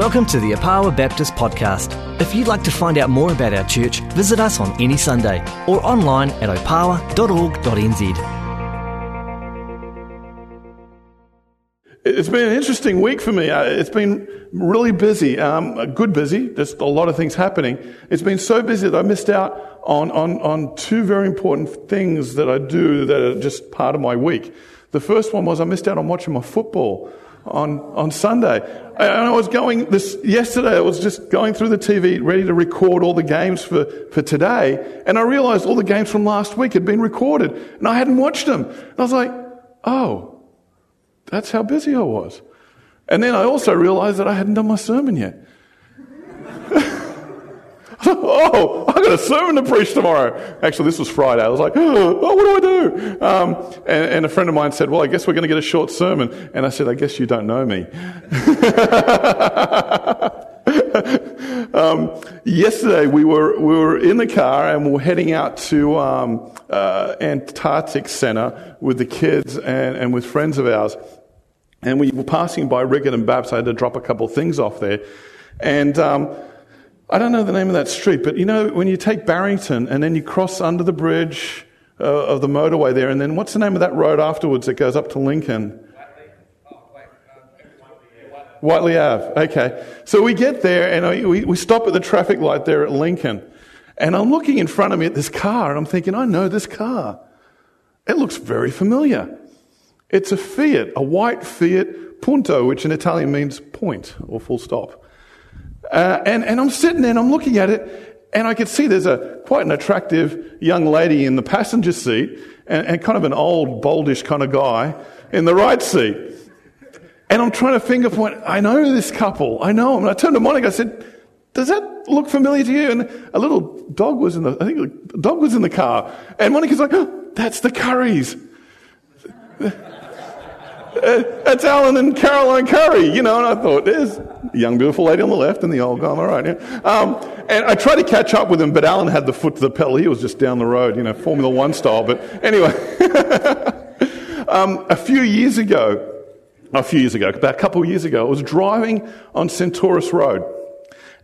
Welcome to the Opawa Baptist Podcast. If you'd like to find out more about our church, visit us on any Sunday or online at opawa.org.nz. It's been an interesting week for me. It's been really busy, um, good busy. There's a lot of things happening. It's been so busy that I missed out on, on, on two very important things that I do that are just part of my week. The first one was I missed out on watching my football on, on Sunday. And I was going this, yesterday I was just going through the TV ready to record all the games for, for today. And I realized all the games from last week had been recorded and I hadn't watched them. And I was like, oh, that's how busy I was. And then I also realized that I hadn't done my sermon yet. oh, I got a sermon to preach tomorrow. Actually, this was Friday. I was like, oh, what do I do? Um, and, and a friend of mine said, well, I guess we're going to get a short sermon. And I said, I guess you don't know me. um, yesterday we were we were in the car and we were heading out to um, uh, Antarctic Centre with the kids and, and with friends of ours. And we were passing by Riggett and Babs. I had to drop a couple of things off there. And um, I don't know the name of that street, but you know, when you take Barrington and then you cross under the bridge uh, of the motorway there, and then what's the name of that road afterwards that goes up to Lincoln? Whiteleigh Ave. Okay. So we get there and we, we stop at the traffic light there at Lincoln. And I'm looking in front of me at this car and I'm thinking, I know this car. It looks very familiar. It's a Fiat, a white Fiat Punto, which in Italian means point or full stop. Uh, and, and I'm sitting there and I'm looking at it and I could see there's a quite an attractive young lady in the passenger seat and, and kind of an old, boldish kind of guy in the right seat. And I'm trying to finger point, I know this couple, I know them. And I turned to Monica, I said, does that look familiar to you? And a little dog was in the, I think a dog was in the car. And Monica's like, oh, that's the Currys. Uh, that's Alan and Caroline Curry, you know, and I thought, there's a young, beautiful lady on the left and the old guy on the right. Yeah. Um, and I tried to catch up with him, but Alan had the foot to the pedal. He was just down the road, you know, Formula One style. But anyway, um, a few years ago, a few years ago, about a couple of years ago, I was driving on Centaurus Road.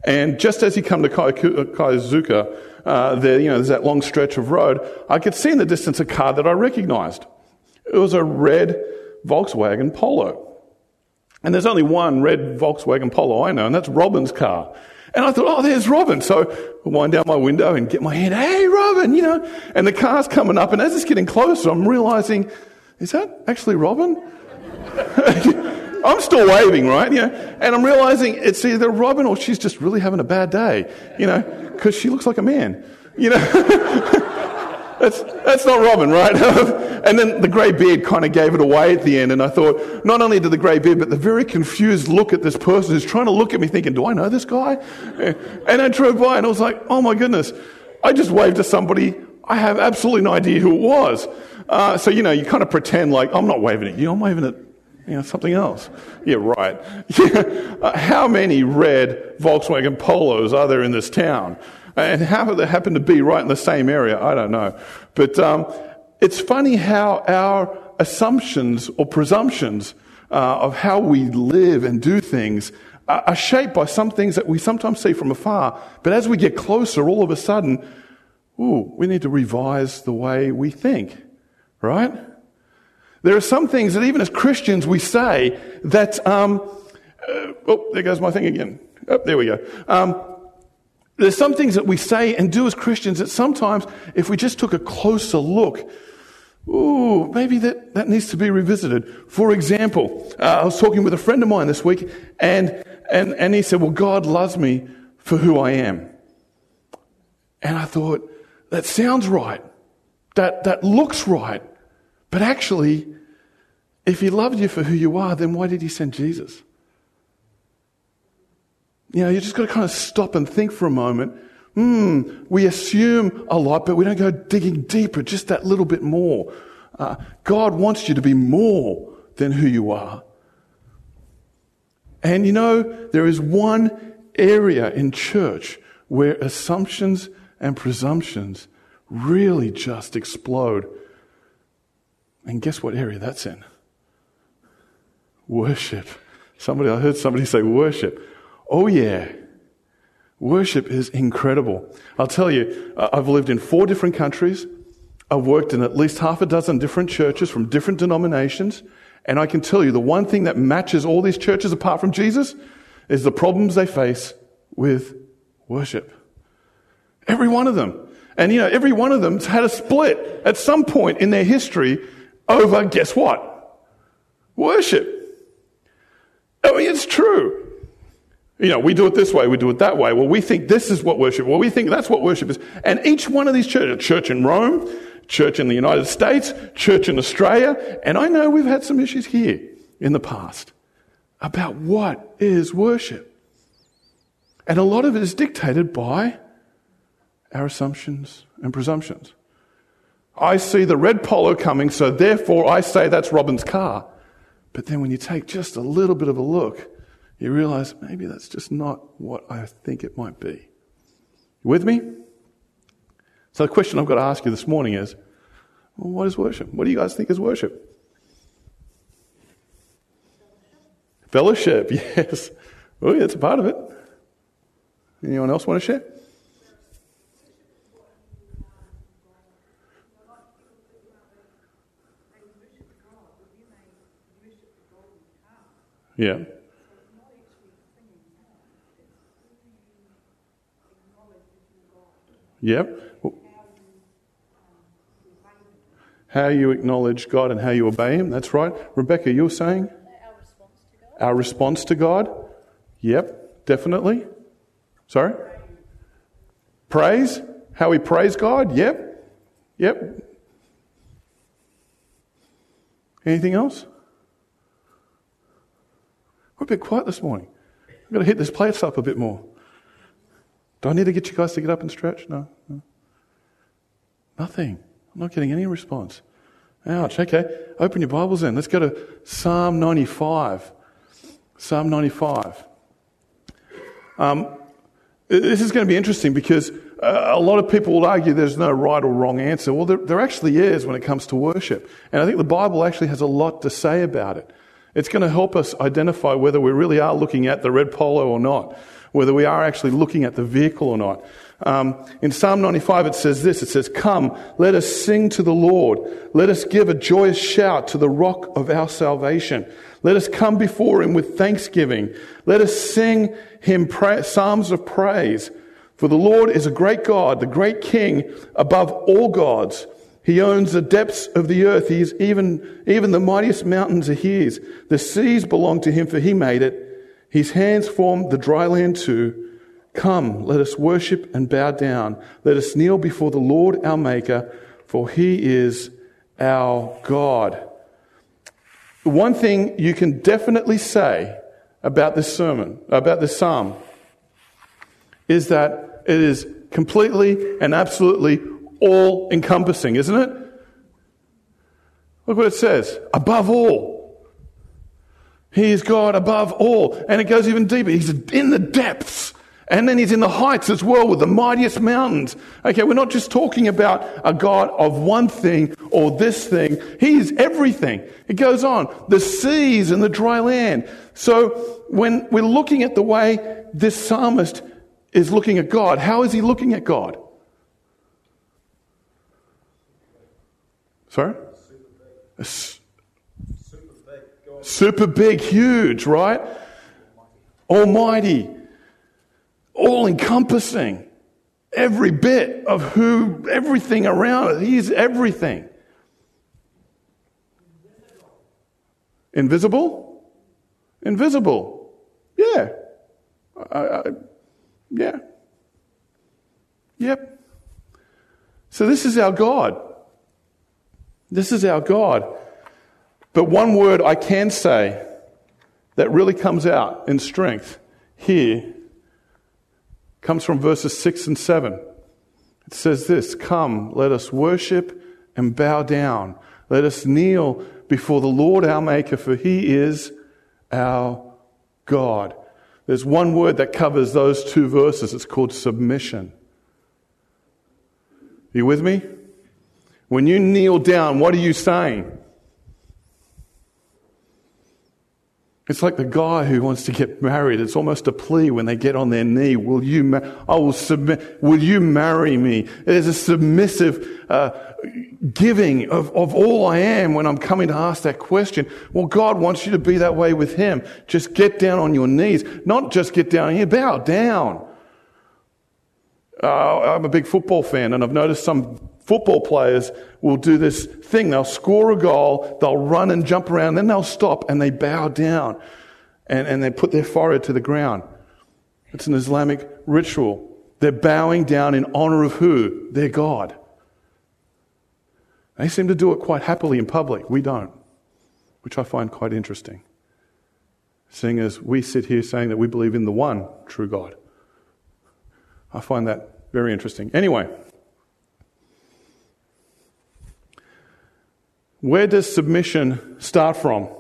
And just as you come to uh, Kaizuka, uh, there, you know, there's that long stretch of road, I could see in the distance a car that I recognized. It was a red Volkswagen Polo. And there's only one red Volkswagen Polo I know, and that's Robin's car. And I thought, oh, there's Robin. So I wind down my window and get my hand, hey, Robin, you know. And the car's coming up, and as it's getting closer, I'm realizing, is that actually Robin? I'm still waving, right? Yeah. And I'm realizing it's either Robin or she's just really having a bad day, you know, because she looks like a man, you know. that's, that's not Robin, right? and then the grey beard kind of gave it away at the end. And I thought, not only did the grey beard, but the very confused look at this person who's trying to look at me thinking, do I know this guy? And I drove by and I was like, oh my goodness. I just waved to somebody. I have absolutely no idea who it was. Uh, so, you know, you kind of pretend like, I'm not waving at you, I'm waving at you know, something else. Yeah, right. Uh, how many red Volkswagen Polos are there in this town? And how they happen to be right in the same area, I don't know. But um, it's funny how our assumptions or presumptions uh, of how we live and do things are, shaped by some things that we sometimes see from afar. But as we get closer, all of a sudden, ooh, we need to revise the way we think, right? There are some things that even as Christians we say that, um, uh, oh, there goes my thing again. Oh, there we go. Um, there's some things that we say and do as Christians that sometimes, if we just took a closer look, ooh, maybe that, that needs to be revisited. For example, uh, I was talking with a friend of mine this week, and, and, and he said, Well, God loves me for who I am. And I thought, that sounds right. That, that looks right. But actually, if he loved you for who you are, then why did he send Jesus? You know, you just got to kind of stop and think for a moment. Hmm, we assume a lot, but we don't go digging deeper, just that little bit more. Uh, God wants you to be more than who you are. And you know, there is one area in church where assumptions and presumptions really just explode. And guess what area that's in? Worship. Somebody, I heard somebody say worship. Oh, yeah. Worship is incredible. I'll tell you, I've lived in four different countries. I've worked in at least half a dozen different churches from different denominations. And I can tell you the one thing that matches all these churches apart from Jesus is the problems they face with worship. Every one of them. And you know, every one of them's had a split at some point in their history over, guess what? Worship. I mean, it's true. You know, we do it this way, we do it that way. Well, we think this is what worship, well, we think that's what worship is. And each one of these churches, church in Rome, church in the United States, church in Australia, and I know we've had some issues here in the past about what is worship. And a lot of it is dictated by our assumptions and presumptions. I see the red polo coming, so therefore I say that's Robin's car. But then when you take just a little bit of a look, you realize maybe that's just not what I think it might be. You with me? So the question I've got to ask you this morning is well, what is worship? What do you guys think is worship? Fellowship, yes. Oh, yeah, it's a part of it. Anyone else want to share? Yeah. Yep. How you acknowledge God and how you obey Him. That's right. Rebecca, you were saying? Our response to God. Our response to God. Yep, definitely. Sorry? Praise. How we praise God. Yep. Yep. Anything else? We're a bit quiet this morning. I've got to hit this place up a bit more. Do I need to get you guys to get up and stretch? No. no. Nothing. I'm not getting any response. Ouch. Okay. Open your Bibles in. Let's go to Psalm 95. Psalm 95. Um, this is going to be interesting because uh, a lot of people will argue there's no right or wrong answer. Well, there, there actually is when it comes to worship. And I think the Bible actually has a lot to say about it. It's going to help us identify whether we really are looking at the red polo or not, whether we are actually looking at the vehicle or not. Um, in Psalm 95, it says this it says, Come, let us sing to the Lord. Let us give a joyous shout to the rock of our salvation. Let us come before him with thanksgiving. Let us sing him pra- psalms of praise. For the Lord is a great God, the great King above all gods. He owns the depths of the earth. He is even, even the mightiest mountains are his. The seas belong to him, for he made it. His hands formed the dry land too. Come, let us worship and bow down. Let us kneel before the Lord our Maker, for he is our God. One thing you can definitely say about this sermon, about this psalm, is that it is completely and absolutely all encompassing, isn't it? Look what it says above all. He is God above all. And it goes even deeper. He's in the depths. And then he's in the heights as well with the mightiest mountains. Okay, we're not just talking about a God of one thing or this thing. He is everything. It goes on. The seas and the dry land. So when we're looking at the way this psalmist is looking at God, how is he looking at God? Sorry? Super big, huge, right? Almighty all encompassing. Every bit of who, everything around it. He's everything. Invisible? Invisible. Yeah. I, I, yeah. Yep. So this is our God. This is our God. But one word I can say that really comes out in strength here comes from verses 6 and 7. It says this Come, let us worship and bow down. Let us kneel before the Lord our Maker, for he is our God. There's one word that covers those two verses. It's called submission. Are you with me? When you kneel down, what are you saying? It's like the guy who wants to get married. It's almost a plea when they get on their knee. Will you, ma- I will submit, will you marry me? There's a submissive, uh, giving of, of all I am when I'm coming to ask that question. Well, God wants you to be that way with Him. Just get down on your knees. Not just get down here, bow down. Uh, I'm a big football fan and I've noticed some football players will do this thing. They'll score a goal, they'll run and jump around, then they'll stop and they bow down and, and they put their forehead to the ground. It's an Islamic ritual. They're bowing down in honor of who? Their God. They seem to do it quite happily in public. We don't, which I find quite interesting. Seeing as we sit here saying that we believe in the one true God. I find that very interesting. Anyway, where does submission start from?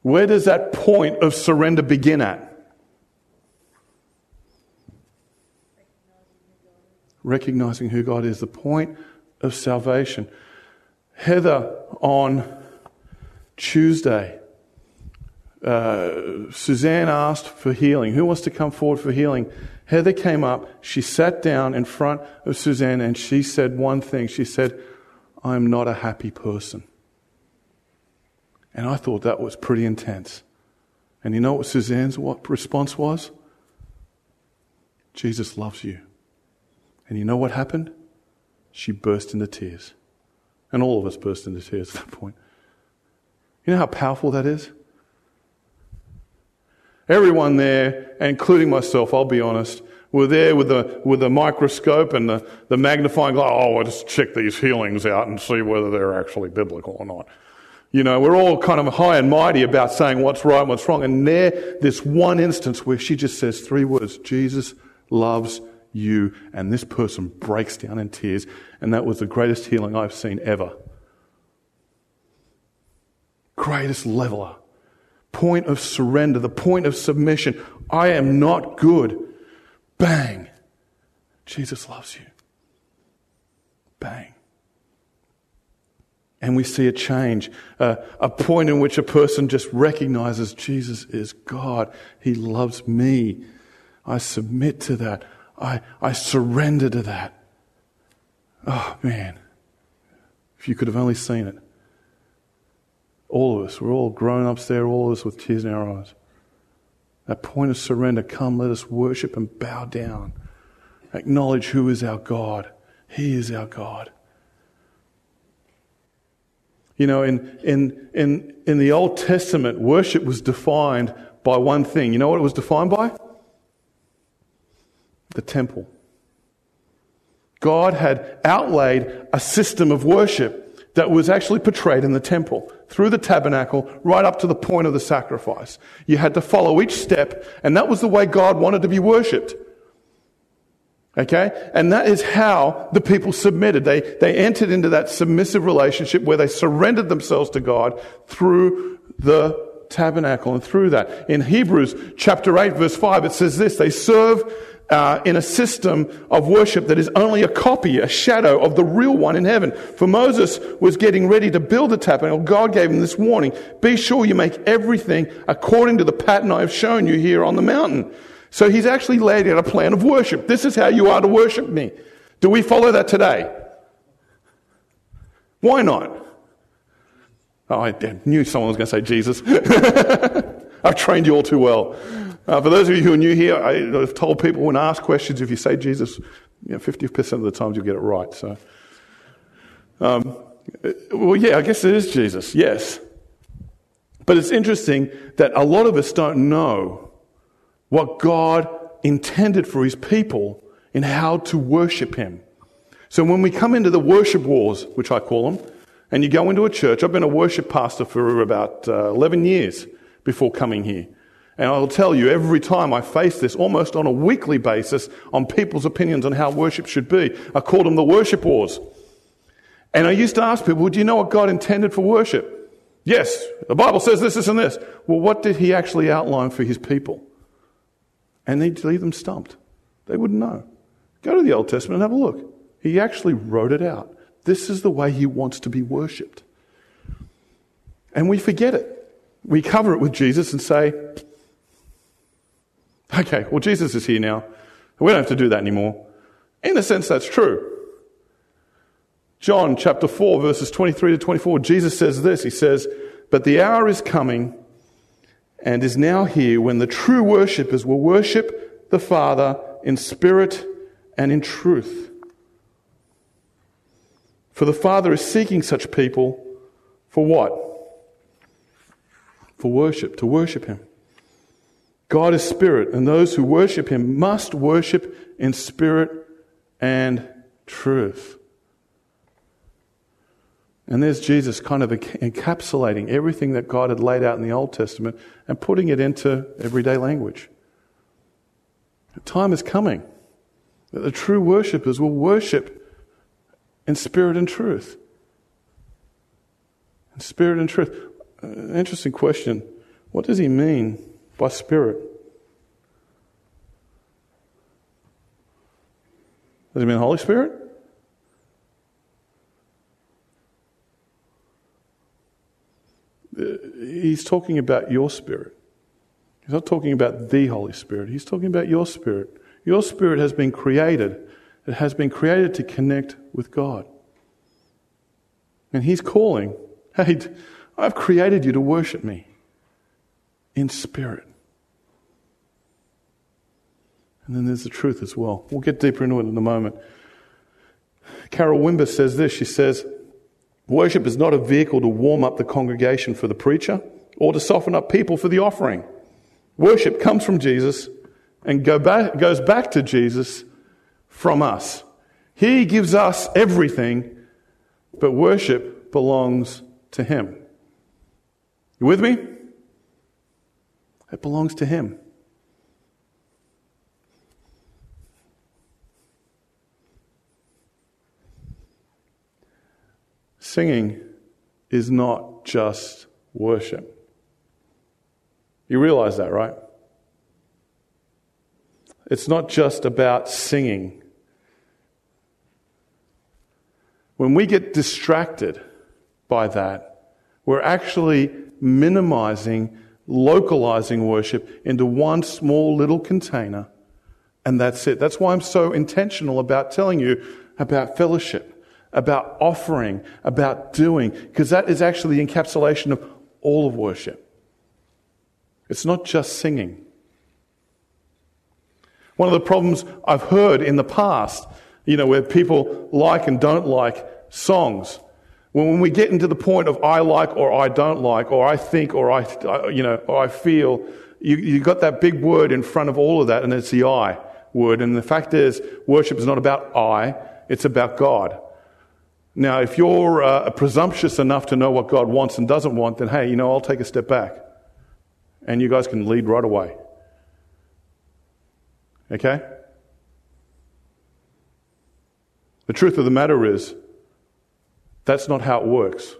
Where does that point of surrender begin at? Recognizing who God is, the point of salvation. Heather on Tuesday, uh, Suzanne asked for healing. Who wants to come forward for healing? Heather came up, she sat down in front of Suzanne, and she said one thing. She said, I'm not a happy person. And I thought that was pretty intense. And you know what Suzanne's response was? Jesus loves you. And you know what happened? She burst into tears. And all of us burst into tears at that point. You know how powerful that is? Everyone there, including myself, I'll be honest, were there with the, with the microscope and the, the magnifying glass. Oh, I'll just check these healings out and see whether they're actually biblical or not. You know, we're all kind of high and mighty about saying what's right and what's wrong. And there, this one instance where she just says three words Jesus loves you. And this person breaks down in tears. And that was the greatest healing I've seen ever. Greatest leveler point of surrender, the point of submission. I am not good. Bang. Jesus loves you. Bang. And we see a change, uh, a point in which a person just recognizes Jesus is God. He loves me. I submit to that. I, I surrender to that. Oh, man. If you could have only seen it. All of us, we're all grown ups there, all of us with tears in our eyes. That point of surrender, come, let us worship and bow down. Acknowledge who is our God. He is our God. You know, in, in, in, in the Old Testament, worship was defined by one thing. You know what it was defined by? The temple. God had outlaid a system of worship that was actually portrayed in the temple, through the tabernacle, right up to the point of the sacrifice. You had to follow each step, and that was the way God wanted to be worshipped. Okay? And that is how the people submitted. They, they entered into that submissive relationship where they surrendered themselves to God through the tabernacle and through that. In Hebrews chapter 8 verse 5, it says this, they serve uh, in a system of worship that is only a copy, a shadow of the real one in heaven. For Moses was getting ready to build a tabernacle. God gave him this warning. Be sure you make everything according to the pattern I have shown you here on the mountain. So he's actually laid out a plan of worship. This is how you are to worship me. Do we follow that today? Why not? Oh, I knew someone was going to say Jesus. I've trained you all too well. Uh, for those of you who are new here, I, have told people when asked questions, if you say Jesus, you know, 50% of the times you'll get it right. So, um, well, yeah, I guess it is Jesus, yes. But it's interesting that a lot of us don't know what God intended for his people in how to worship him. So when we come into the worship wars, which I call them, and you go into a church, I've been a worship pastor for about uh, 11 years before coming here. And I'll tell you, every time I face this, almost on a weekly basis, on people's opinions on how worship should be, I call them the worship wars. And I used to ask people, do you know what God intended for worship? Yes, the Bible says this, this, and this. Well, what did He actually outline for His people? And they'd leave them stumped. They wouldn't know. Go to the Old Testament and have a look. He actually wrote it out. This is the way He wants to be worshipped. And we forget it. we cover it with Jesus and say, okay, well, Jesus is here now. We don't have to do that anymore. In a sense, that's true. John chapter 4, verses 23 to 24, Jesus says this He says, But the hour is coming and is now here when the true worshippers will worship the Father in spirit and in truth. For the Father is seeking such people for what? For worship, to worship Him. God is spirit, and those who worship Him must worship in spirit and truth. And there's Jesus kind of encapsulating everything that God had laid out in the Old Testament and putting it into everyday language. The time is coming that the true worshippers will worship in spirit and truth. In spirit and truth. Uh, interesting question. What does he mean by spirit? Does he mean Holy Spirit? Uh, he's talking about your spirit. He's not talking about the Holy Spirit. He's talking about your spirit. Your spirit has been created. It has been created to connect with God. And he's calling, hey, I've created you to worship me in spirit. And then there's the truth as well. We'll get deeper into it in a moment. Carol Wimber says this. She says, Worship is not a vehicle to warm up the congregation for the preacher or to soften up people for the offering. Worship comes from Jesus and go back, goes back to Jesus from us. He gives us everything, but worship belongs to Him. You with me? It belongs to Him. Singing is not just worship. You realize that, right? It's not just about singing. When we get distracted by that, we're actually minimizing, localizing worship into one small little container, and that's it. That's why I'm so intentional about telling you about fellowship about offering, about doing, because that is actually the encapsulation of all of worship. It's not just singing. One of the problems I've heard in the past, you know, where people like and don't like songs, when we get into the point of I like or I don't like, or I think or I, you know, or I feel, you, you got that big word in front of all of that, and it's the I word. And the fact is, worship is not about I, it's about God. Now, if you're uh, presumptuous enough to know what God wants and doesn't want, then hey, you know, I'll take a step back. And you guys can lead right away. Okay? The truth of the matter is, that's not how it works.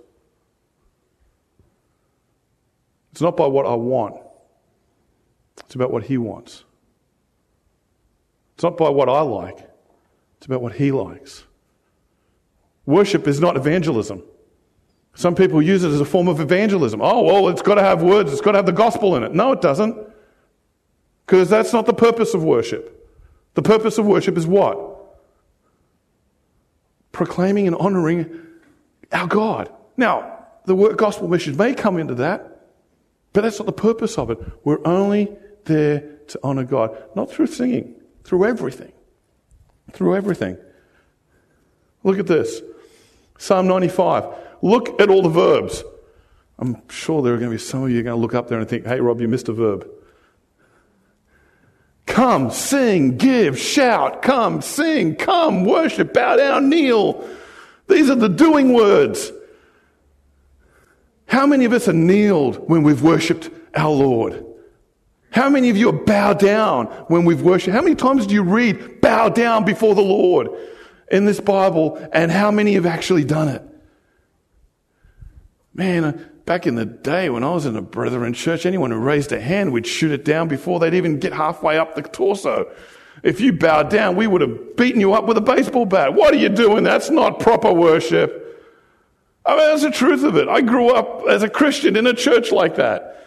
It's not by what I want, it's about what He wants. It's not by what I like, it's about what He likes. Worship is not evangelism. Some people use it as a form of evangelism. Oh, well, it's got to have words, it's got to have the gospel in it. No, it doesn't. Because that's not the purpose of worship. The purpose of worship is what? Proclaiming and honoring our God. Now, the gospel message may come into that, but that's not the purpose of it. We're only there to honor God, not through singing, through everything. Through everything. Look at this. Psalm 95. Look at all the verbs. I'm sure there are going to be some of you going to look up there and think, hey, Rob, you missed a verb. Come, sing, give, shout, come, sing, come, worship, bow down, kneel. These are the doing words. How many of us are kneeled when we've worshipped our Lord? How many of you are bowed down when we've worshipped? How many times do you read bow down before the Lord? in this Bible and how many have actually done it. Man, uh, back in the day when I was in a brethren church, anyone who raised a hand, we'd shoot it down before they'd even get halfway up the torso. If you bowed down, we would have beaten you up with a baseball bat. What are you doing? That's not proper worship. I mean, that's the truth of it. I grew up as a Christian in a church like that.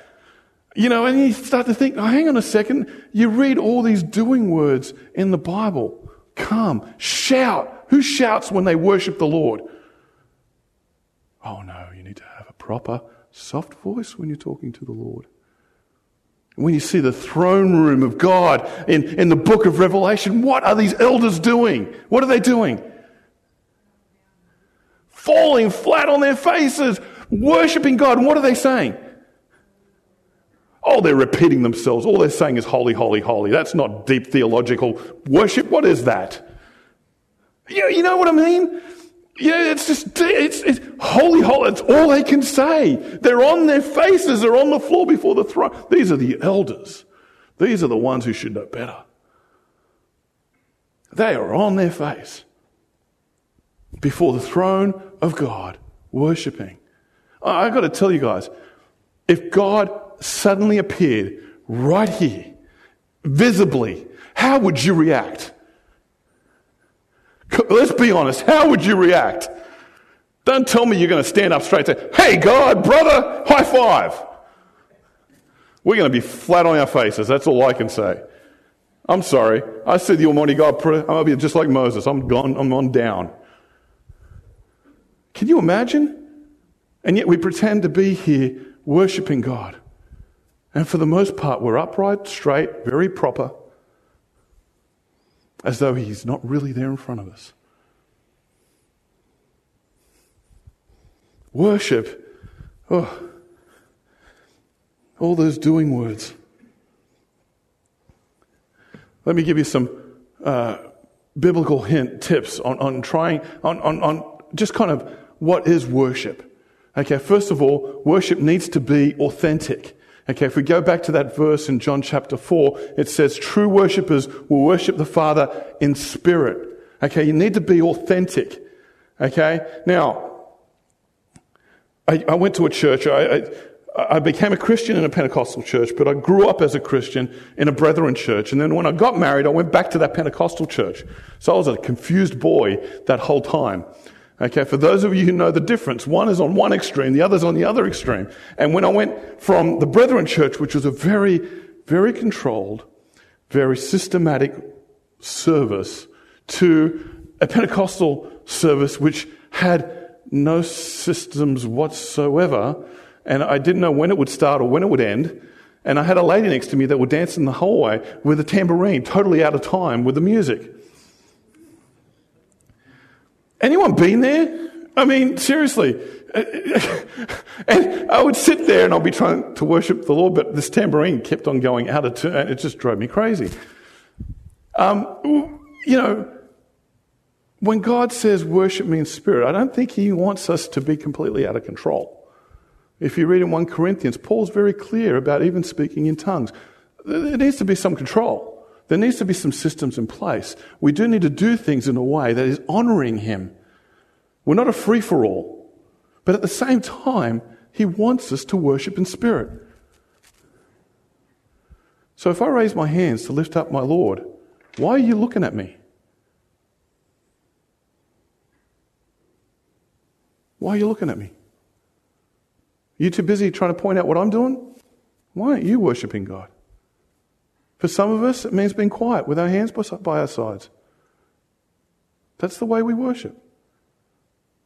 You know, and you start to think, oh, hang on a second. You read all these doing words in the Bible. Come, shout. Who shouts when they worship the Lord? Oh no, you need to have a proper, soft voice when you're talking to the Lord. When you see the throne room of God in, in the book of Revelation, what are these elders doing? What are they doing? Falling flat on their faces, worshiping God. And what are they saying? Oh, they're repeating themselves. All they're saying is holy, holy, holy. That's not deep theological worship. What is that? You you know what I mean? Yeah, it's just, it's, it's holy, holy. It's all they can say. They're on their faces. They're on the floor before the throne. These are the elders. These are the ones who should know better. They are on their face before the throne of God, worshipping. I've got to tell you guys, if God suddenly appeared right here, visibly, how would you react? Let's be honest. How would you react? Don't tell me you're going to stand up straight and say, Hey, God, brother, high five. We're going to be flat on our faces. That's all I can say. I'm sorry. I said the Almighty God, I'm going to be just like Moses. I'm gone. I'm on down. Can you imagine? And yet we pretend to be here worshiping God. And for the most part, we're upright, straight, very proper as though he's not really there in front of us. Worship, oh, all those doing words. Let me give you some uh, biblical hint tips on, on trying on, on, on just kind of what is worship. Okay, first of all, worship needs to be authentic. Okay, if we go back to that verse in John chapter 4, it says, True worshippers will worship the Father in spirit. Okay, you need to be authentic. Okay, now, I, I went to a church. I, I, I became a Christian in a Pentecostal church, but I grew up as a Christian in a Brethren church. And then when I got married, I went back to that Pentecostal church. So I was a confused boy that whole time. Okay, for those of you who know the difference, one is on one extreme, the other's on the other extreme. And when I went from the Brethren Church, which was a very, very controlled, very systematic service, to a Pentecostal service which had no systems whatsoever, and I didn't know when it would start or when it would end. And I had a lady next to me that would dance in the hallway with a tambourine, totally out of time with the music. Anyone been there? I mean, seriously. and I would sit there and I'd be trying to worship the Lord, but this tambourine kept on going out of tune, and it just drove me crazy. Um, you know, when God says worship me in spirit, I don't think He wants us to be completely out of control. If you read in 1 Corinthians, Paul's very clear about even speaking in tongues. There needs to be some control. There needs to be some systems in place. We do need to do things in a way that is honoring Him. We're not a free for all, but at the same time, He wants us to worship in spirit. So if I raise my hands to lift up my Lord, why are you looking at me? Why are you looking at me? Are you too busy trying to point out what I'm doing? Why aren't you worshiping God? For some of us, it means being quiet with our hands by our sides. That's the way we worship.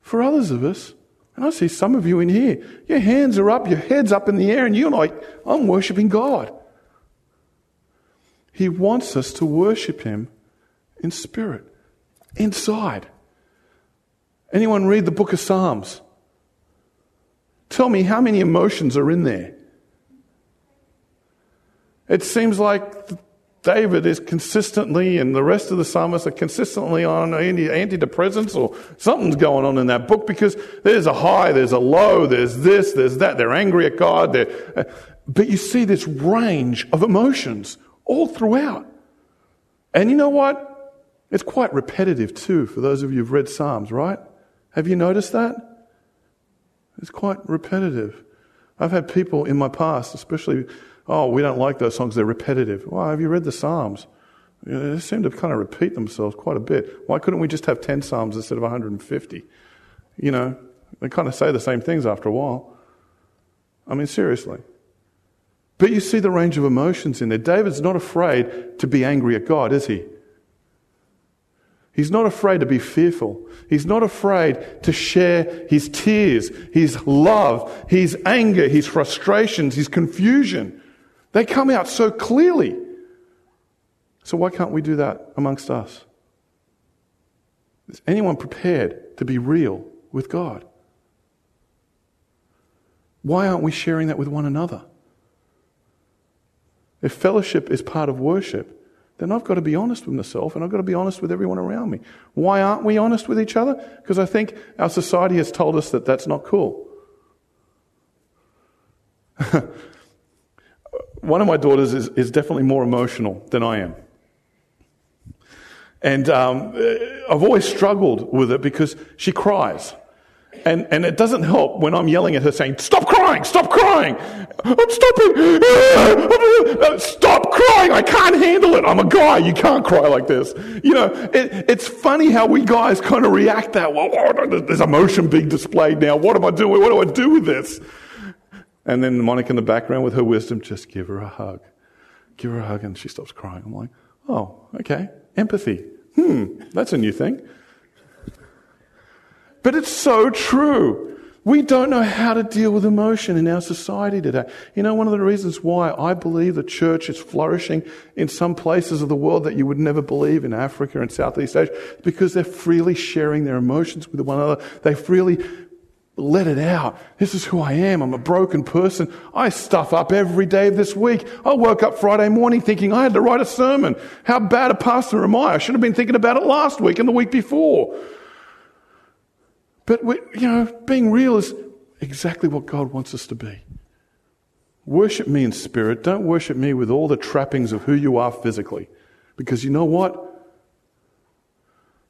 For others of us, and I see some of you in here, your hands are up, your head's up in the air, and you're like, I'm worshiping God. He wants us to worship Him in spirit, inside. Anyone read the book of Psalms? Tell me how many emotions are in there. It seems like David is consistently, and the rest of the psalmists are consistently on anti- antidepressants or something's going on in that book because there's a high, there's a low, there's this, there's that. They're angry at God. Uh, but you see this range of emotions all throughout. And you know what? It's quite repetitive too for those of you who've read Psalms, right? Have you noticed that? It's quite repetitive. I've had people in my past, especially oh, we don't like those songs, they're repetitive. Well, have you read the Psalms? They seem to kind of repeat themselves quite a bit. Why couldn't we just have 10 Psalms instead of 150? You know, They kind of say the same things after a while. I mean, seriously. But you see the range of emotions in there. David's not afraid to be angry at God, is he? He's not afraid to be fearful. He's not afraid to share his tears, his love, his anger, his frustrations, his confusion. They come out so clearly. So why can't we do that amongst us? Is anyone prepared to be real with God? Why aren't we sharing that with one another? If fellowship is part of worship, then I've got to be honest with myself and I've got to be honest with everyone around me. Why aren't we honest with each other? Because I think our society has told us that that's not cool. One of my daughters is, is definitely more emotional than I am. And um, I've always struggled with it because she cries. And, and it doesn't help when I'm yelling at her saying, Stop crying! Stop crying! I'm stopping! Stop crying! I can't handle it! I'm a guy, you can't cry like this. You know, it, it's funny how we guys kind of react that, well, there's emotion being displayed now. What am I doing? What do I do with this? And then Monica in the background with her wisdom, just give her a hug. Give her a hug and she stops crying. I'm like, oh, okay. Empathy. Hmm, that's a new thing. But it's so true. We don't know how to deal with emotion in our society today. You know, one of the reasons why I believe the church is flourishing in some places of the world that you would never believe in Africa and Southeast Asia, because they're freely sharing their emotions with one another. They freely let it out. This is who I am. I'm a broken person. I stuff up every day of this week. I woke up Friday morning thinking I had to write a sermon. How bad a pastor am I? I should have been thinking about it last week and the week before. But, we, you know, being real is exactly what God wants us to be. Worship me in spirit. Don't worship me with all the trappings of who you are physically. Because you know what?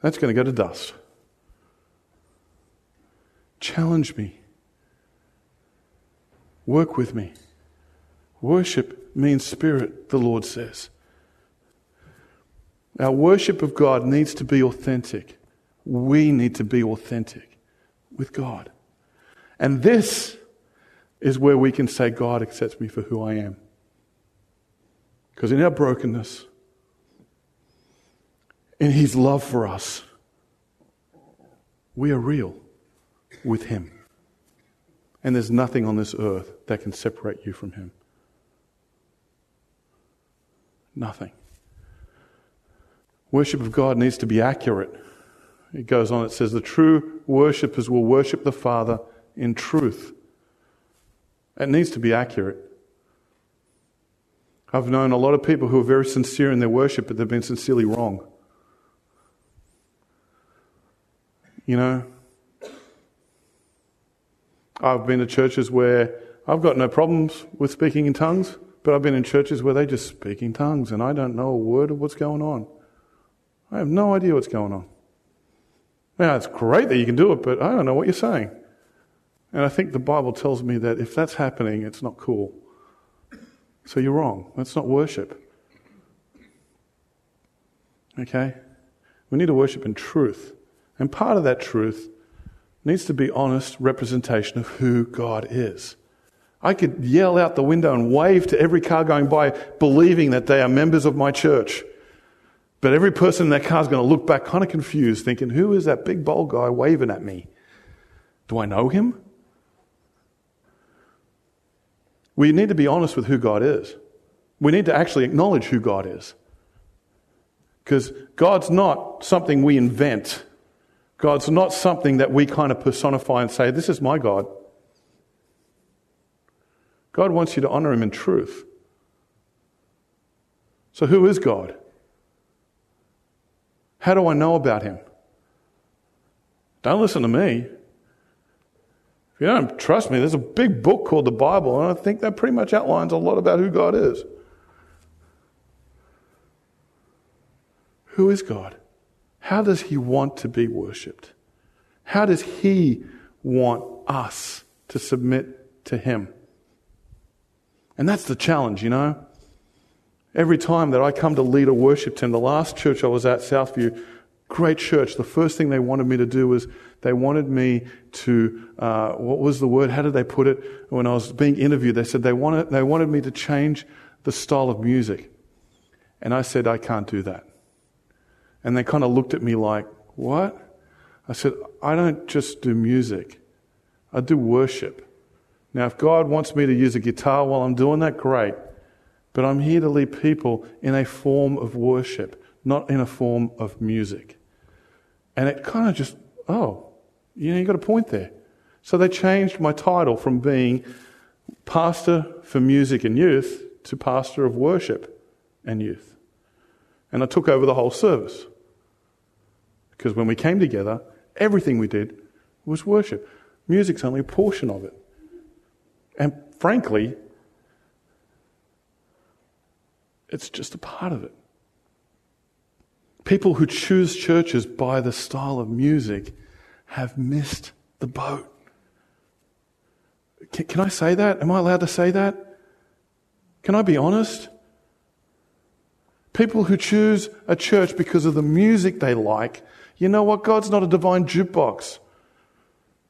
That's going to go to dust. Challenge me. Work with me. Worship me in spirit, the Lord says. Our worship of God needs to be authentic. We need to be authentic with God. And this is where we can say, God accepts me for who I am. Because in our brokenness, in His love for us, we are real with Him. And there's nothing on this earth that can separate you from Him. Nothing. Worship of God needs to be accurate. It goes on, it says, The true worshippers will worship the Father in truth. It needs to be accurate. I've known a lot of people who are very sincere in their worship, but they've been sincerely wrong. You know, I've been to churches where I've got no problems with speaking in tongues, but I've been in churches where they just speak in tongues and I don't know a word of what's going on. I have no idea what's going on. Now, it's great that you can do it, but I don't know what you're saying. And I think the Bible tells me that if that's happening, it's not cool. So you're wrong. That's not worship. Okay? We need to worship in truth. And part of that truth needs to be honest representation of who God is. I could yell out the window and wave to every car going by, believing that they are members of my church. But every person in that car is going to look back kind of confused, thinking, who is that big bold guy waving at me? Do I know him? We need to be honest with who God is. We need to actually acknowledge who God is. Because God's not something we invent. God's not something that we kind of personify and say, this is my God. God wants you to honor him in truth. So, who is God? How do I know about him? Don't listen to me. If you don't trust me, there's a big book called the Bible, and I think that pretty much outlines a lot about who God is. Who is God? How does he want to be worshipped? How does he want us to submit to him? And that's the challenge, you know? Every time that I come to lead a worship team, the last church I was at, Southview, great church, the first thing they wanted me to do was They wanted me to, uh, what was the word? How did they put it? When I was being interviewed, they said they wanted, they wanted me to change the style of music. And I said, I can't do that. And they kind of looked at me like, what? I said, I don't just do music. I do worship. Now, if God wants me to use a guitar while I'm doing that, great. But I'm here to lead people in a form of worship, not in a form of music. And it kind of just, oh, you know, you got a point there. So they changed my title from being pastor for music and youth to pastor of worship and youth. And I took over the whole service. Because when we came together, everything we did was worship. Music's only a portion of it. And frankly, it's just a part of it. People who choose churches by the style of music have missed the boat. Can, can, I say that? Am I allowed to say that? Can I be honest? People who choose a church because of the music they like, you know what? God's not a divine jukebox.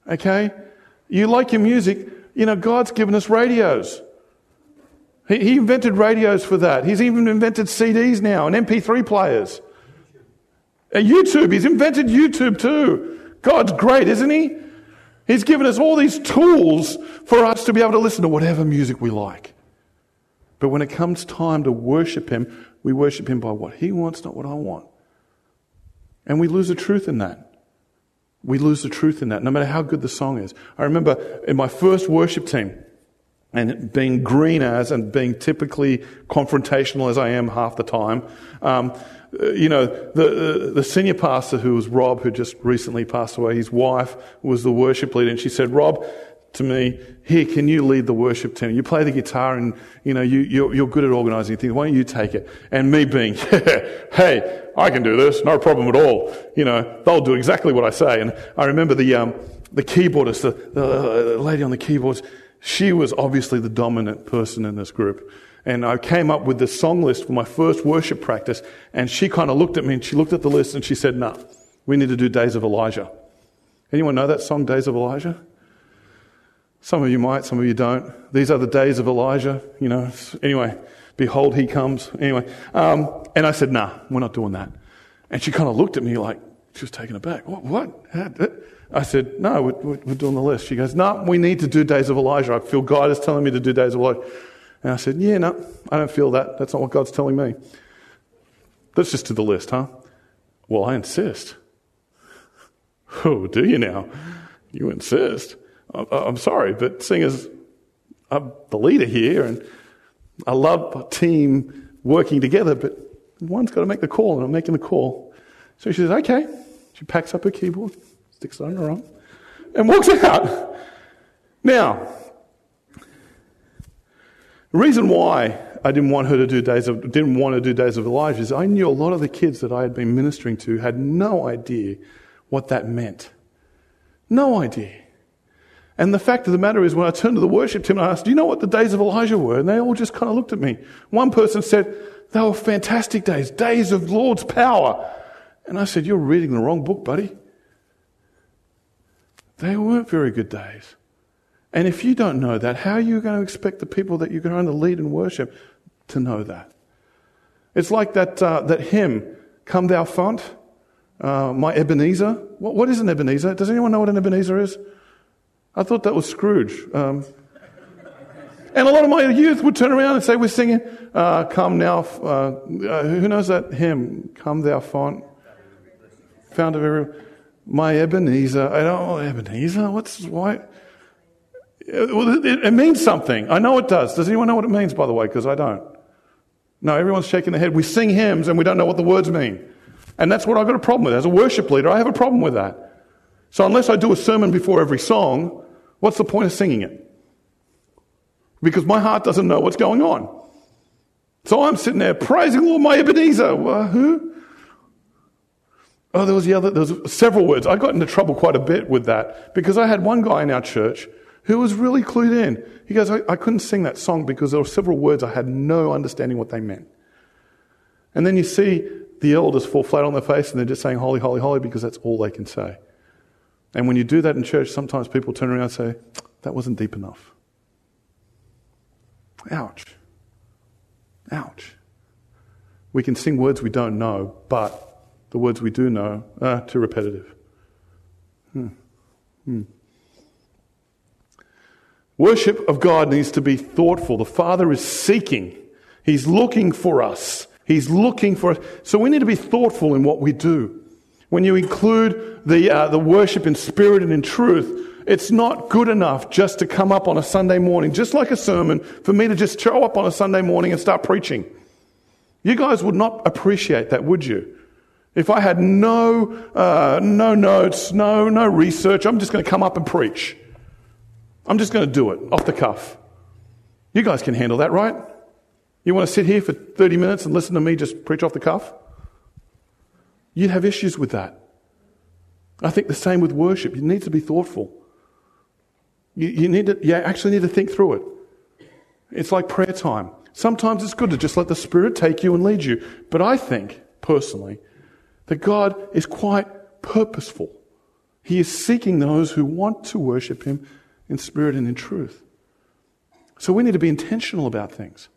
Okay? You like your music, you know, God's given us radios. He, he invented radios for that. He's even invented CDs now and MP3 players. And YouTube, he's invented YouTube too. God's great, isn't he? He's given us all these tools for us to be able to listen to whatever music we like. But when it comes time to worship him, we worship him by what he wants, not what I want. And we lose the truth in that. We lose the truth in that, no matter how good the song is. I remember in my first worship team, and being green as and being typically confrontational as I am half the time, um, you know, the, the senior pastor who was Rob, who just recently passed away, his wife was the worship leader, and she said, Rob, to me, here, can you lead the worship team? You play the guitar and, you know, you, you're, you're good at organizing things. Why don't you take it? And me being, hey, I can do this. No problem at all. You know, they'll do exactly what I say. And I remember the, um, the keyboardist, the, the lady on the keyboards, she was obviously the dominant person in this group. And I came up with this song list for my first worship practice. And she kind of looked at me and she looked at the list and she said, no, nah, we need to do Days of Elijah. Anyone know that song, Days of Elijah? Some of you might, some of you don't. These are the days of Elijah, you know. Anyway, behold, he comes. Anyway, um, and I said, nah, we're not doing that. And she kind of looked at me like she was taken aback. What? what? I said, no, we're, we're doing the list. She goes, no, we need to do days of Elijah. I feel God is telling me to do days of Elijah. And I said, yeah, no, I don't feel that. That's not what God's telling me. Let's just do the list, huh? Well, I insist. Oh, do you now? You insist. I'm sorry, but seeing as I'm the leader here and I love a team working together, but one's got to make the call, and I'm making the call. So she says, okay. She packs up her keyboard, sticks it on her arm, and walks out. Now, the reason why I didn't want her to do days of didn't want to do days of Elijah is I knew a lot of the kids that I had been ministering to had no idea what that meant. No idea. And the fact of the matter is, when I turned to the worship team and I asked, Do you know what the days of Elijah were? And they all just kind of looked at me. One person said, They were fantastic days, days of Lord's power. And I said, You're reading the wrong book, buddy. They weren't very good days. And if you don't know that, how are you going to expect the people that you're going to lead in worship to know that? It's like that, uh, that hymn, Come Thou Fount, uh, my Ebenezer. What, what is an Ebenezer? Does anyone know what an Ebenezer is? I thought that was Scrooge. Um, and a lot of my youth would turn around and say, We're singing, uh, Come now. Uh, uh, who knows that hymn? Come thou font. Fount of every. My Ebenezer. I don't know, Ebenezer? What's why? It, it, it means something. I know it does. Does anyone know what it means, by the way? Because I don't. No, everyone's shaking their head. We sing hymns and we don't know what the words mean. And that's what I've got a problem with. As a worship leader, I have a problem with that. So unless I do a sermon before every song, What's the point of singing it? Because my heart doesn't know what's going on. So I'm sitting there praising Lord my Ebenezer. Who? Oh, there was the other, there was several words. I got into trouble quite a bit with that because I had one guy in our church who was really clued in. He goes, I, I couldn't sing that song because there were several words I had no understanding what they meant. And then you see the elders fall flat on their face and they're just saying holy, holy, holy because that's all they can say. And when you do that in church, sometimes people turn around and say, That wasn't deep enough. Ouch. Ouch. We can sing words we don't know, but the words we do know are too repetitive. Hmm. Hmm. Worship of God needs to be thoughtful. The Father is seeking, He's looking for us. He's looking for us. So we need to be thoughtful in what we do. When you include the, uh, the worship in spirit and in truth, it's not good enough just to come up on a Sunday morning, just like a sermon, for me to just show up on a Sunday morning and start preaching. You guys would not appreciate that, would you? If I had no, uh, no notes, no, no research, I'm just going to come up and preach. I'm just going to do it off the cuff. You guys can handle that, right? You want to sit here for 30 minutes and listen to me just preach off the cuff? You'd have issues with that. I think the same with worship. You need to be thoughtful. You, you, need to, you actually need to think through it. It's like prayer time. Sometimes it's good to just let the Spirit take you and lead you. But I think, personally, that God is quite purposeful. He is seeking those who want to worship Him in spirit and in truth. So we need to be intentional about things.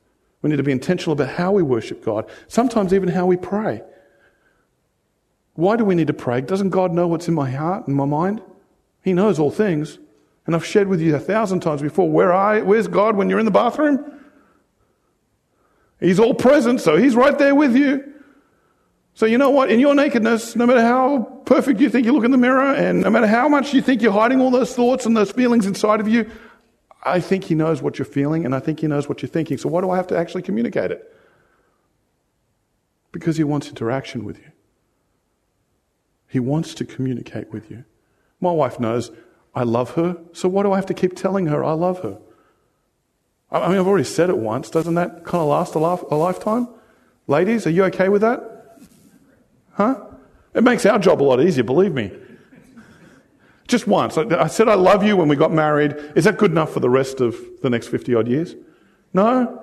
We need to be intentional about how we worship God, sometimes even how we pray. Why do we need to pray? Doesn't God know what's in my heart and my mind? He knows all things. And I've shared with you a thousand times before where I, where's God when you're in the bathroom? He's all present, so He's right there with you. So you know what? In your nakedness, no matter how perfect you think you look in the mirror, and no matter how much you think you're hiding all those thoughts and those feelings inside of you, I think He knows what you're feeling, and I think He knows what you're thinking. So why do I have to actually communicate it? Because He wants interaction with you. He wants to communicate with you. My wife knows I love her, so why do I have to keep telling her I love her? I mean, I've already said it once. Doesn't that kind of last a, a lifetime? Ladies, are you okay with that? Huh? It makes our job a lot easier, believe me. Just once. I said I love you when we got married. Is that good enough for the rest of the next 50 odd years? No?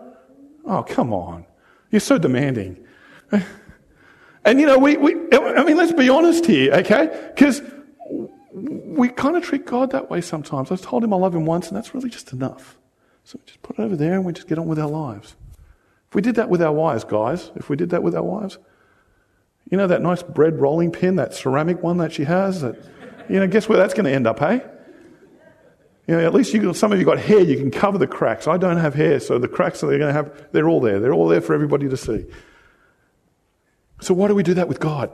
Oh, come on. You're so demanding. And you know, we, we I mean, let's be honest here, okay? Because we kind of treat God that way sometimes. I've told him I love him once, and that's really just enough. So we just put it over there and we just get on with our lives. If we did that with our wives, guys, if we did that with our wives, you know that nice bread rolling pin, that ceramic one that she has? That, you know, guess where that's going to end up, hey? You know, at least you, some of you got hair, you can cover the cracks. I don't have hair, so the cracks that they're going to have, they're all there. They're all there for everybody to see. So why do we do that with God?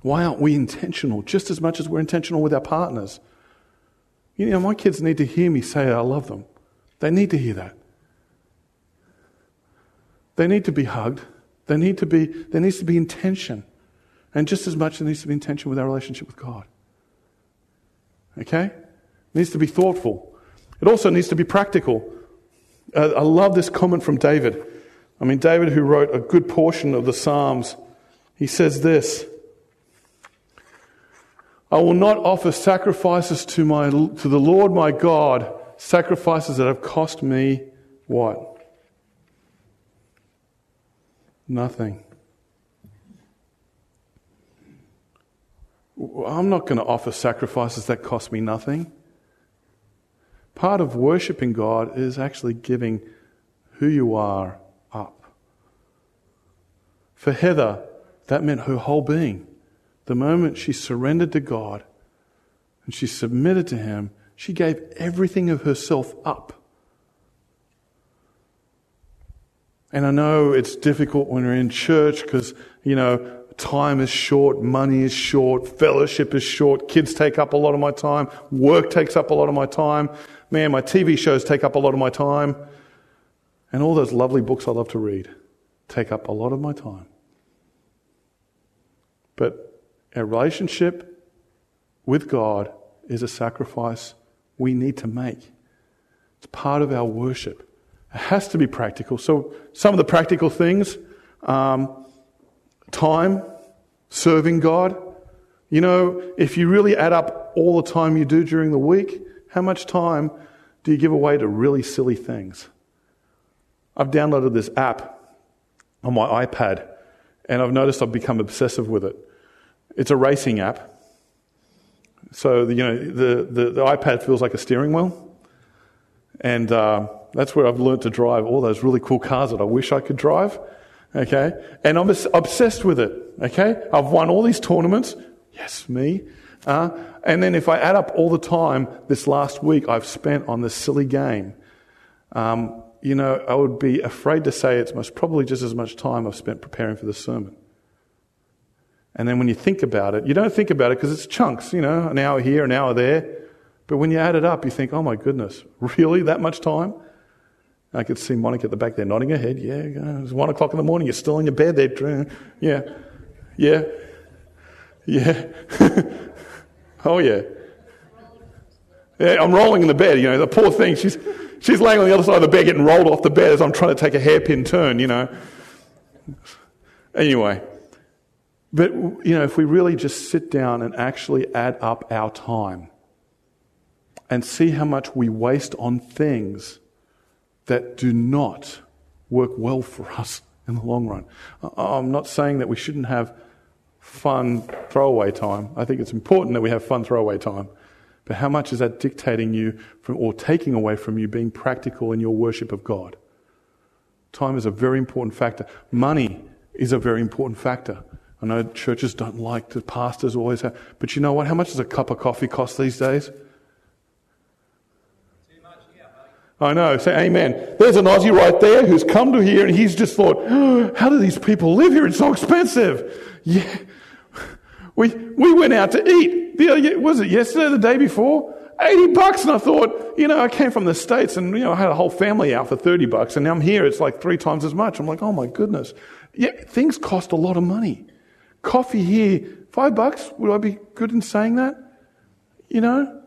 Why aren't we intentional just as much as we're intentional with our partners? You know, my kids need to hear me say I love them. They need to hear that. They need to be hugged. There, need to be, there needs to be intention. And just as much, there needs to be intention with our relationship with God. Okay? It needs to be thoughtful. It also needs to be practical. Uh, I love this comment from David. I mean, David, who wrote a good portion of the Psalms, he says this I will not offer sacrifices to, my, to the Lord my God, sacrifices that have cost me what? Nothing. I'm not going to offer sacrifices that cost me nothing. Part of worshiping God is actually giving who you are. For Heather, that meant her whole being. The moment she surrendered to God and she submitted to Him, she gave everything of herself up. And I know it's difficult when we're in church because, you know, time is short, money is short, fellowship is short, kids take up a lot of my time, work takes up a lot of my time. Man, my TV shows take up a lot of my time. And all those lovely books I love to read take up a lot of my time. But our relationship with God is a sacrifice we need to make. It's part of our worship. It has to be practical. So, some of the practical things um, time, serving God. You know, if you really add up all the time you do during the week, how much time do you give away to really silly things? I've downloaded this app on my iPad, and I've noticed I've become obsessive with it. It's a racing app. So, the, you know, the, the, the iPad feels like a steering wheel. And uh, that's where I've learned to drive all those really cool cars that I wish I could drive. Okay? And I'm obsessed with it. Okay? I've won all these tournaments. Yes, me. Uh, and then if I add up all the time this last week I've spent on this silly game, um, you know, I would be afraid to say it's most probably just as much time I've spent preparing for the sermon. And then when you think about it, you don't think about it because it's chunks, you know, an hour here, an hour there. But when you add it up, you think, oh my goodness, really that much time? I could see Monica at the back there nodding her head. Yeah, it's one o'clock in the morning. You're still in your bed there. Yeah, yeah, yeah. oh yeah. Yeah, I'm rolling in the bed. You know, the poor thing. She's she's laying on the other side of the bed, getting rolled off the bed as I'm trying to take a hairpin turn. You know. Anyway, but you know, if we really just sit down and actually add up our time and see how much we waste on things that do not work well for us in the long run. I'm not saying that we shouldn't have fun throwaway time. I think it's important that we have fun throwaway time. But how much is that dictating you from, or taking away from you being practical in your worship of God? Time is a very important factor. Money is a very important factor. I know churches don't like the pastors always have, but you know what? How much does a cup of coffee cost these days? Too much. I know. Say amen. There's an Aussie right there who's come to here and he's just thought, how do these people live here? It's so expensive. Yeah. We, we went out to eat. The, was it yesterday, the day before? 80 bucks. And I thought, you know, I came from the States and, you know, I had a whole family out for 30 bucks. And now I'm here. It's like three times as much. I'm like, oh my goodness. Yeah, things cost a lot of money. Coffee here, five bucks. Would I be good in saying that? You know?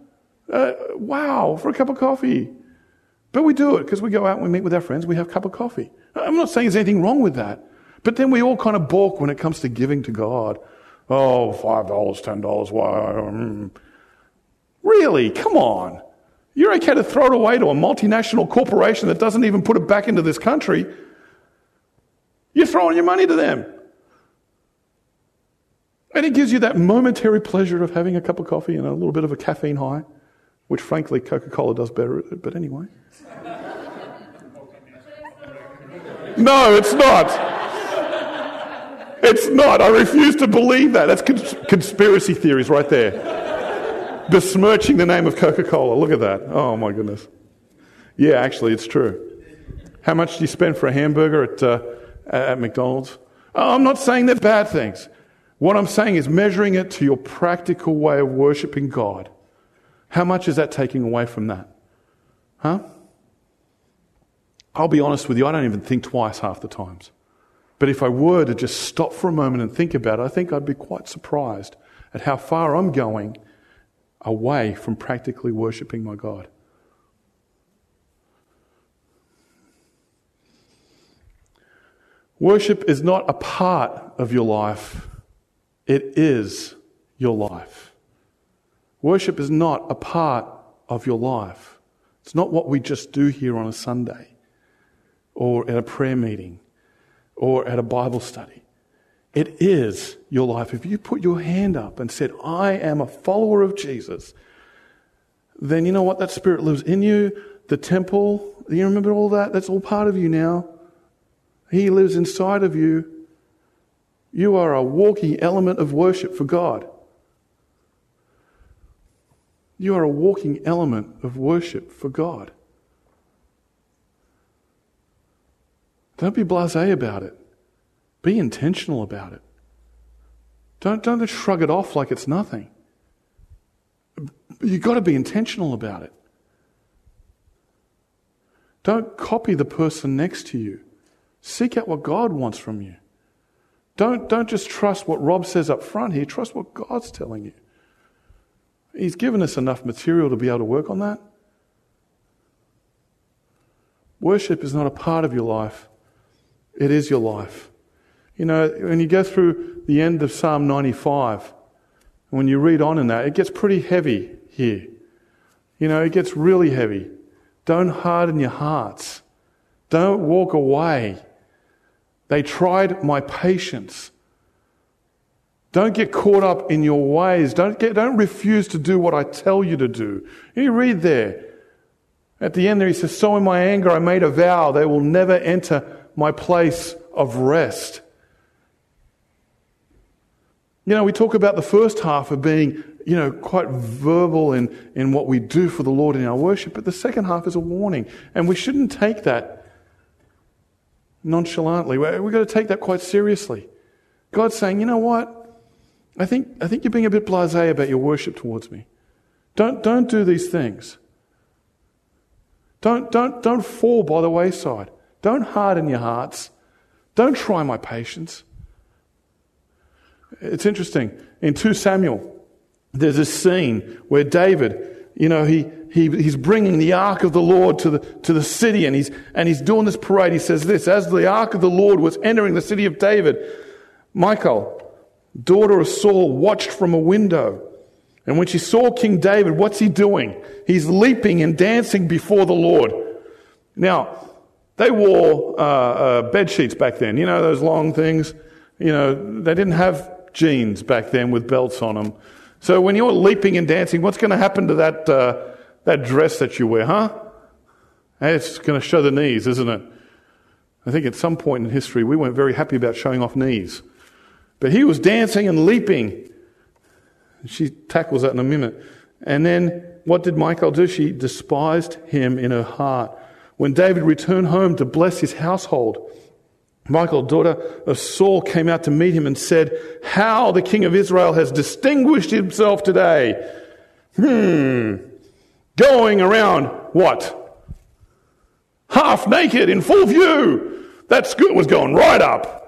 Uh, wow, for a cup of coffee. But we do it because we go out and we meet with our friends, we have a cup of coffee. I'm not saying there's anything wrong with that. But then we all kind of balk when it comes to giving to God. Oh, $5, $10, why? Mm. Really? Come on. You're okay to throw it away to a multinational corporation that doesn't even put it back into this country. You're throwing your money to them. And it gives you that momentary pleasure of having a cup of coffee and a little bit of a caffeine high, which frankly Coca Cola does better. But anyway. No, it's not. It's not. I refuse to believe that. That's cons- conspiracy theories right there. Besmirching the name of Coca Cola. Look at that. Oh, my goodness. Yeah, actually, it's true. How much do you spend for a hamburger at, uh, at McDonald's? Oh, I'm not saying they're bad things. What I'm saying is measuring it to your practical way of worshiping God. How much is that taking away from that? Huh? I'll be honest with you, I don't even think twice half the times. But if I were to just stop for a moment and think about it, I think I'd be quite surprised at how far I'm going away from practically worshipping my God. Worship is not a part of your life, it is your life. Worship is not a part of your life. It's not what we just do here on a Sunday or at a prayer meeting or at a Bible study. It is your life. If you put your hand up and said, I am a follower of Jesus, then you know what? That spirit lives in you. The temple, you remember all that? That's all part of you now. He lives inside of you. You are a walking element of worship for God. You are a walking element of worship for God. Don't be blase about it. Be intentional about it. Don't, don't just shrug it off like it's nothing. You've got to be intentional about it. Don't copy the person next to you. Seek out what God wants from you. Don't, don't just trust what Rob says up front here, trust what God's telling you. He's given us enough material to be able to work on that. Worship is not a part of your life, it is your life. You know, when you go through the end of Psalm 95, when you read on in that, it gets pretty heavy here. You know, it gets really heavy. Don't harden your hearts. Don't walk away. They tried my patience. Don't get caught up in your ways. Don't, get, don't refuse to do what I tell you to do. You read there. At the end there, he says, So in my anger I made a vow, they will never enter my place of rest. You know, we talk about the first half of being, you know, quite verbal in, in what we do for the Lord in our worship, but the second half is a warning. And we shouldn't take that nonchalantly. We've got to take that quite seriously. God's saying, you know what? I think, I think you're being a bit blase about your worship towards me. Don't, don't do these things. Don't, don't, don't fall by the wayside. Don't harden your hearts. Don't try my patience. It's interesting. In 2 Samuel, there's a scene where David, you know, he, he, he's bringing the ark of the Lord to the, to the city and he's, and he's doing this parade. He says this, as the ark of the Lord was entering the city of David, Michal, daughter of Saul, watched from a window. And when she saw King David, what's he doing? He's leaping and dancing before the Lord. Now, they wore uh, uh, bed sheets back then. You know those long things. You know they didn't have jeans back then with belts on them. So when you're leaping and dancing, what's going to happen to that uh, that dress that you wear, huh? It's going to show the knees, isn't it? I think at some point in history we weren't very happy about showing off knees. But he was dancing and leaping. She tackles that in a minute. And then what did Michal do? She despised him in her heart. When David returned home to bless his household, Michal, daughter of Saul, came out to meet him and said, How the king of Israel has distinguished himself today. Hmm. Going around what? Half naked in full view. That skirt was going right up.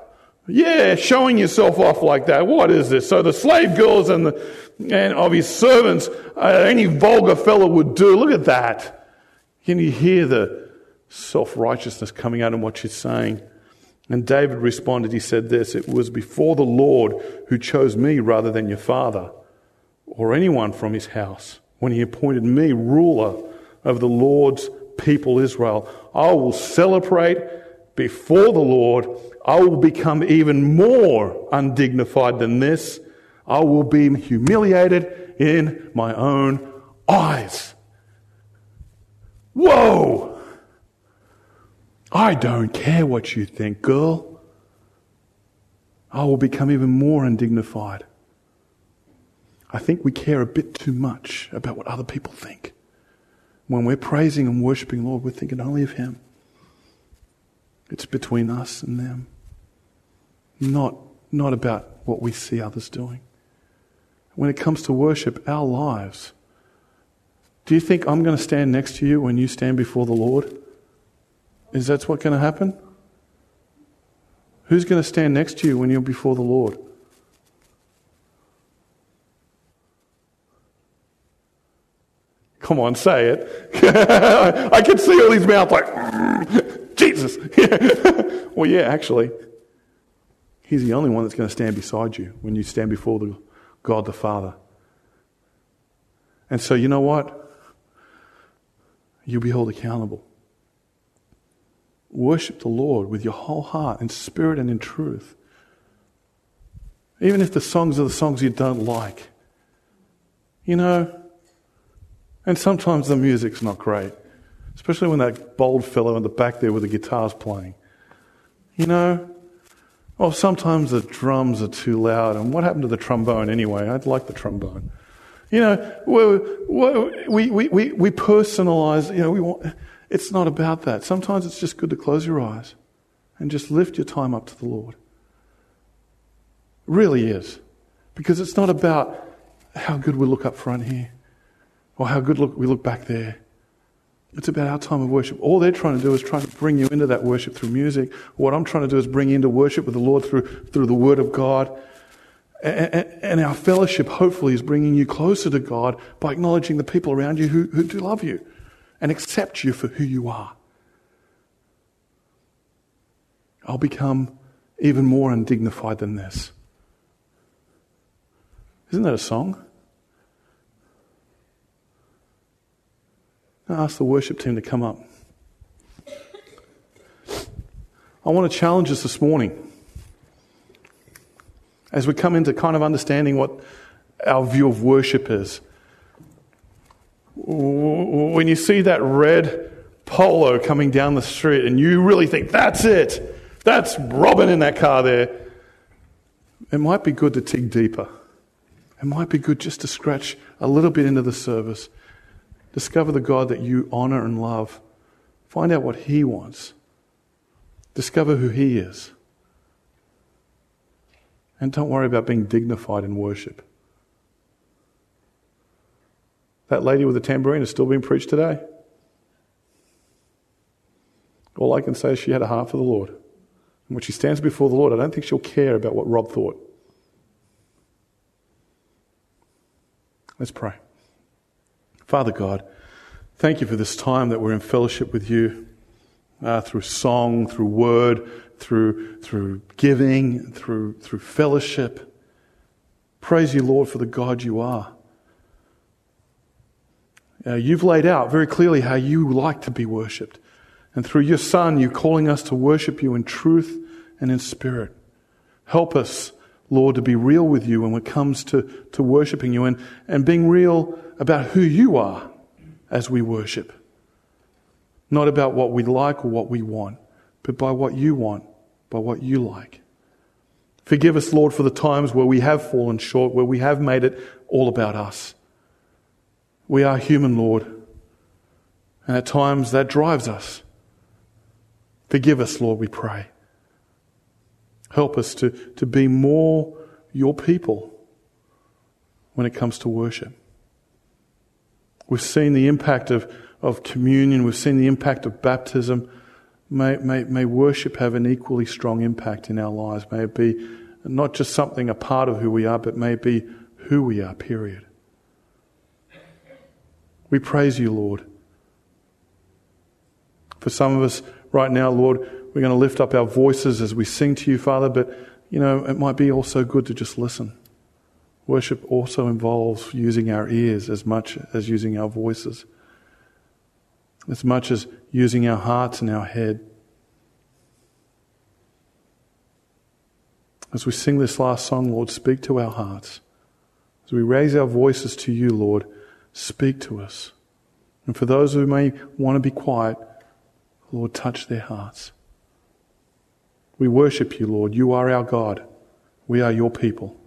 Yeah, showing yourself off like that. What is this? So the slave girls and the, and of his servants, uh, any vulgar fellow would do. Look at that. Can you hear the self-righteousness coming out in what she's saying? And David responded, he said this, it was before the Lord who chose me rather than your father or anyone from his house when he appointed me ruler over the Lord's people Israel. I will celebrate before the Lord I will become even more undignified than this. I will be humiliated in my own eyes. Whoa! I don't care what you think, girl. I will become even more undignified. I think we care a bit too much about what other people think. When we're praising and worshiping the Lord, we're thinking only of Him. It's between us and them not, not about what we see others doing. When it comes to worship, our lives, do you think I'm going to stand next to you when you stand before the Lord? Is that what's going to happen? Who's going to stand next to you when you're before the Lord? Come on, say it. I can see all these mouths like, Jesus. well, yeah, actually. He's the only one that's going to stand beside you when you stand before the God the Father. And so, you know what? You'll be held accountable. Worship the Lord with your whole heart, in spirit and in truth. Even if the songs are the songs you don't like. You know, and sometimes the music's not great, especially when that bold fellow in the back there with the guitar's playing. You know, Oh, sometimes the drums are too loud. And what happened to the trombone anyway? I'd like the trombone. You know, we, we, we, we personalize, you know, we want, it's not about that. Sometimes it's just good to close your eyes and just lift your time up to the Lord. It really is. Because it's not about how good we look up front here or how good look, we look back there. It's about our time of worship. All they're trying to do is trying to bring you into that worship through music. What I'm trying to do is bring you into worship with the Lord through, through the Word of God. And, and our fellowship, hopefully, is bringing you closer to God by acknowledging the people around you who, who do love you and accept you for who you are. I'll become even more undignified than this. Isn't that a song? I ask the worship team to come up. I want to challenge us this morning. as we come into kind of understanding what our view of worship is. When you see that red polo coming down the street and you really think, that's it, that's Robin in that car there, it might be good to dig deeper. It might be good just to scratch a little bit into the service. Discover the God that you honor and love. Find out what He wants. Discover who He is. And don't worry about being dignified in worship. That lady with the tambourine is still being preached today. All I can say is she had a heart for the Lord. And when she stands before the Lord, I don't think she'll care about what Rob thought. Let's pray. Father God, thank you for this time that we're in fellowship with you uh, through song, through word, through, through giving, through, through fellowship. Praise you, Lord, for the God you are. Uh, you've laid out very clearly how you like to be worshipped. And through your Son, you're calling us to worship you in truth and in spirit. Help us, Lord, to be real with you when it comes to, to worshiping you and, and being real about who you are as we worship. Not about what we like or what we want, but by what you want, by what you like. Forgive us, Lord, for the times where we have fallen short, where we have made it all about us. We are human, Lord, and at times that drives us. Forgive us, Lord, we pray. Help us to, to be more your people when it comes to worship. We've seen the impact of, of communion, we've seen the impact of baptism. May, may, may worship have an equally strong impact in our lives. May it be not just something a part of who we are, but may it be who we are, period. We praise you, Lord. For some of us right now, Lord, we're going to lift up our voices as we sing to you, Father, but you know, it might be also good to just listen. Worship also involves using our ears as much as using our voices, as much as using our hearts and our head. As we sing this last song, Lord, speak to our hearts. As we raise our voices to you, Lord, speak to us. And for those who may want to be quiet, Lord, touch their hearts. We worship you, Lord. You are our God. We are your people.